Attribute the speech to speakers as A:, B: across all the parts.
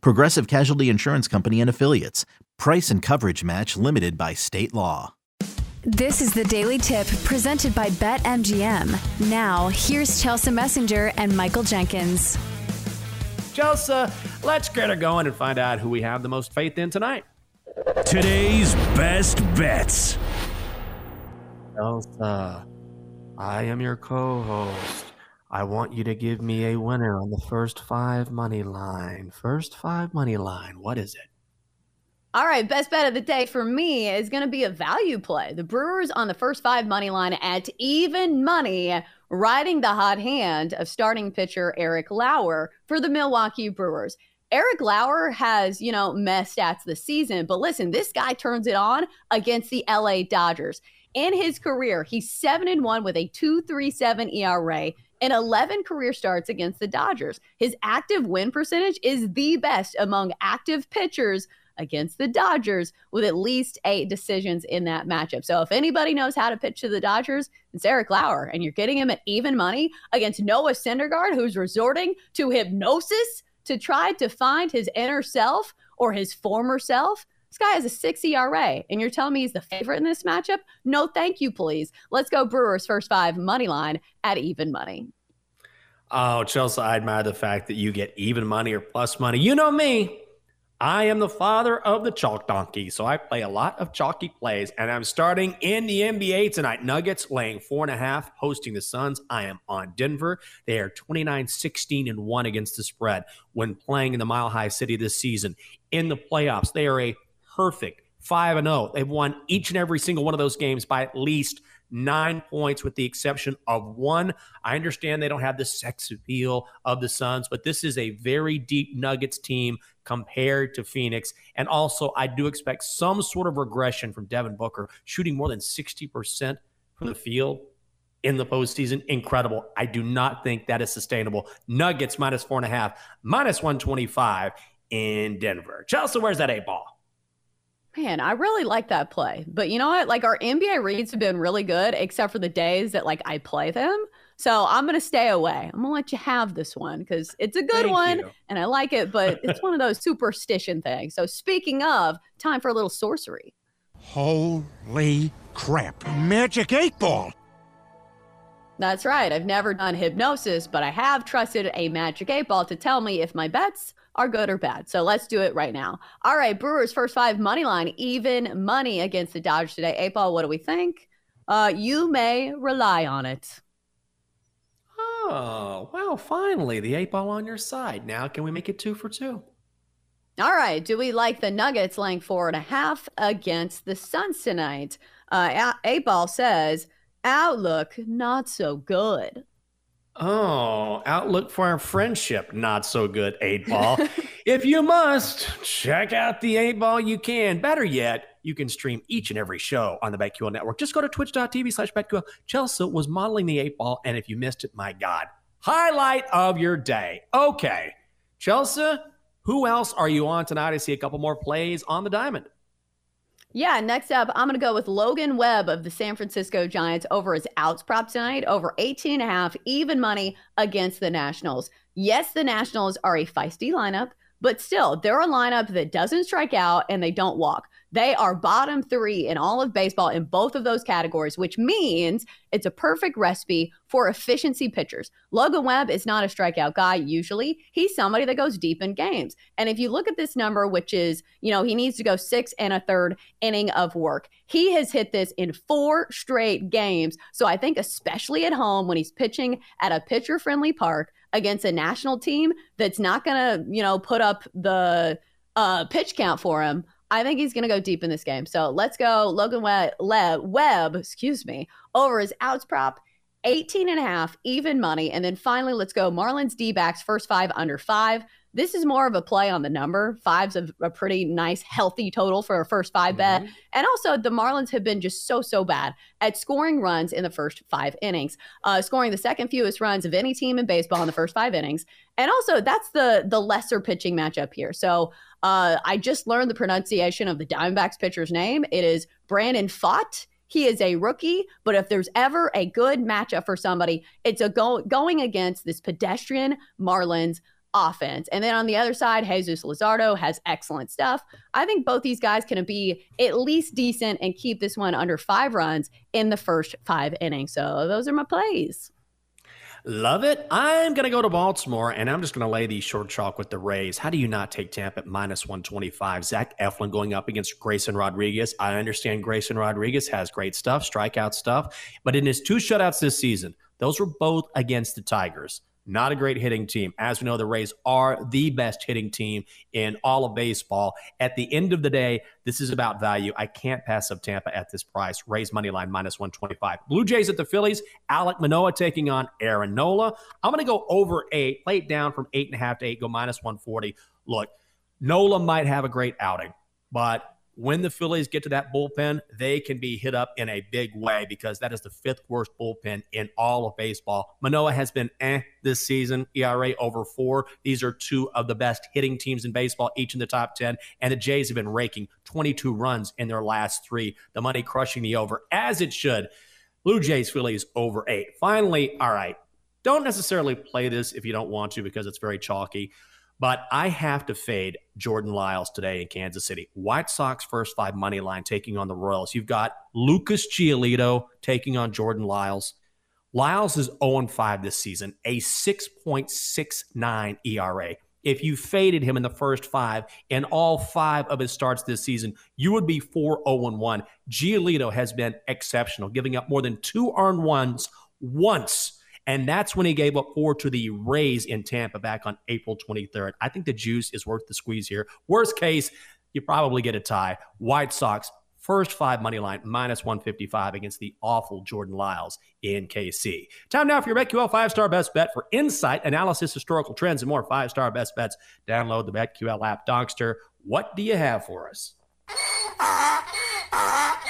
A: Progressive Casualty Insurance Company and Affiliates. Price and coverage match limited by state law.
B: This is the Daily Tip presented by BetMGM. Now, here's Chelsea Messenger and Michael Jenkins.
C: Chelsea, let's get her going and find out who we have the most faith in tonight.
D: Today's best bets.
C: Chelsea, I am your co host. I want you to give me a winner on the first five money line. First five money line. What is it?
E: All right, best bet of the day for me is going to be a value play. The Brewers on the first five money line at even money, riding the hot hand of starting pitcher Eric Lauer for the Milwaukee Brewers. Eric Lauer has, you know, mess stats this season, but listen, this guy turns it on against the LA Dodgers. In his career, he's 7 and 1 with a 2.37 ERA and 11 career starts against the Dodgers. His active win percentage is the best among active pitchers against the Dodgers with at least eight decisions in that matchup. So if anybody knows how to pitch to the Dodgers, it's Eric Lauer, and you're getting him at even money against Noah Syndergaard, who's resorting to hypnosis to try to find his inner self or his former self. This guy has a six ERA, and you're telling me he's the favorite in this matchup? No, thank you, please. Let's go Brewers first five money line at even money.
C: Oh, Chelsea, I admire the fact that you get even money or plus money. You know me. I am the father of the chalk donkey, so I play a lot of chalky plays, and I'm starting in the NBA tonight. Nuggets laying four and a half, hosting the Suns. I am on Denver. They are 29 16 and 1 against the spread when playing in the Mile High City this season. In the playoffs, they are a perfect 5 and 0. They've won each and every single one of those games by at least nine points with the exception of one. I understand they don't have the sex appeal of the Suns, but this is a very deep Nuggets team compared to Phoenix. And also, I do expect some sort of regression from Devin Booker, shooting more than 60% from the field in the postseason. Incredible. I do not think that is sustainable. Nuggets minus four and a half, minus 125 in Denver. Chelsea, where's that eight ball?
E: Man, I really like that play. But you know what? Like our NBA reads have been really good, except for the days that like I play them. So I'm gonna stay away. I'm gonna let you have this one because it's a good
C: Thank
E: one
C: you.
E: and I like it, but it's one of those superstition things. So speaking of, time for a little sorcery.
D: Holy crap. Magic 8 Ball.
E: That's right. I've never done hypnosis, but I have trusted a magic eight ball to tell me if my bets are good or bad. So let's do it right now. All right, Brewers first five money line, even money against the Dodgers today. Eight ball, what do we think? Uh, you may rely on it.
C: Oh, well, finally, the eight ball on your side. Now, can we make it two for two?
E: All right. Do we like the Nuggets laying four and a half against the Suns tonight? Uh, eight ball says outlook not so good.
C: Oh, outlook for our friendship, not so good, eight ball. if you must, check out the eight ball you can. Better yet, you can stream each and every show on the BetQL network. Just go to twitch.tv slash BetQL. Chelsea was modeling the eight ball, and if you missed it, my God. Highlight of your day. Okay. Chelsea, who else are you on tonight? I see a couple more plays on the diamond.
E: Yeah, next up, I'm going to go with Logan Webb of the San Francisco Giants over his outs prop tonight, over 18 and a half, even money against the Nationals. Yes, the Nationals are a feisty lineup, but still, they're a lineup that doesn't strike out and they don't walk. They are bottom three in all of baseball in both of those categories, which means it's a perfect recipe for efficiency pitchers. Logan Webb is not a strikeout guy usually. He's somebody that goes deep in games. And if you look at this number, which is, you know, he needs to go six and a third inning of work, he has hit this in four straight games. So I think, especially at home when he's pitching at a pitcher friendly park against a national team that's not going to, you know, put up the uh, pitch count for him. I think he's going to go deep in this game. So let's go Logan Webb, Webb, excuse me, over his outs prop, 18 and a half, even money. And then finally, let's go Marlins D backs, first five under five. this is more of a play on the number. Five's a, a pretty nice, healthy total for a first 5 bet.
C: Mm-hmm.
E: And also, the Marlins have been just so, so bad at scoring runs in the first five innings, uh, scoring the second fewest runs of any team in baseball in the first five innings. And also, that's the the lesser pitching matchup here. So uh, I just learned the pronunciation of the Diamondbacks pitcher's name. It is Brandon Pfaadt. He is a rookie, but if there's ever a good matchup for somebody, it's a go- going against this pedestrian Marlins offense. And then on the other side, Jesus Luzardo has excellent stuff. I think both these guys can be at least decent and keep this one under five runs in the first five innings. So those are my plays.
C: Love it. I'm going to go to Baltimore and I'm just going to lay the short chalk with the Rays. How do you not take Tampa at minus 125? Zach Eflin going up against Grayson Rodriguez. I understand Grayson Rodriguez has great stuff, strikeout stuff, but in his two shutouts this season, those were both against the Tigers. Not a great hitting team. As we know, the Rays are the best hitting team in all of baseball. At the end of the day, this is about value. I can't pass up Tampa at this price. Rays money line minus 125. Blue Jays at the Phillies. Alek Manoah taking on Aaron Nola. I'm going to go over eight, play it down from eight and a half to eight, go minus 140. Look, Nola might have a great outing, but when the Phillies get to that bullpen, they can be hit up in a big way because that is the fifth worst bullpen in all of baseball. Manoah has been eh this season, ERA over four. These are two of the best hitting teams in baseball, each in the top 10. And the Jays have been raking 22 runs in their last three. The money crushing the over, as it should. Blue Jays, Phillies over eight. Finally, all right, don't necessarily play this if you don't want to because it's very chalky. But I have to fade Jordan Lyles today in Kansas City. White Sox first five money line taking on the Royals. You've got Lucas Giolito taking on Jordan Lyles. Lyles is 0 5 this season, a 6.69 ERA. If you faded him in the first five in all five of his starts this season, you would be 4 0 1. Giolito has been exceptional, giving up more than two earned ones once and that's when he gave up four to the Rays in Tampa back on April 23rd. I think the juice is worth the squeeze here. Worst case, you probably get a tie. White Sox, first five money line, minus 155 against the awful Jordan Lyles in KC. Time now for your BetQL five star best bet for insight, analysis, historical trends, and more five star best bets. Download the BetQL app, Donkster. What do you have for us?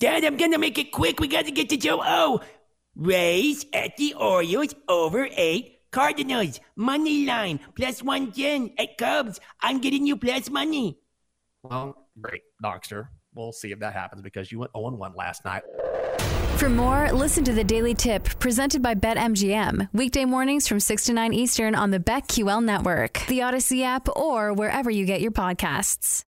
F: Dad, I'm gonna make it quick. We gotta get to Joe O. Rays at the Orioles over eight. Cardinals money line plus one ten at Cubs. I'm getting you plus money.
C: Well, great, Donkster. We'll see if that happens because you went 0 1 last night.
B: For more, listen to the Daily Tip presented by BetMGM. Weekday mornings from 6 to 9 Eastern on the BetQL network, the Odyssey app, or wherever you get your podcasts.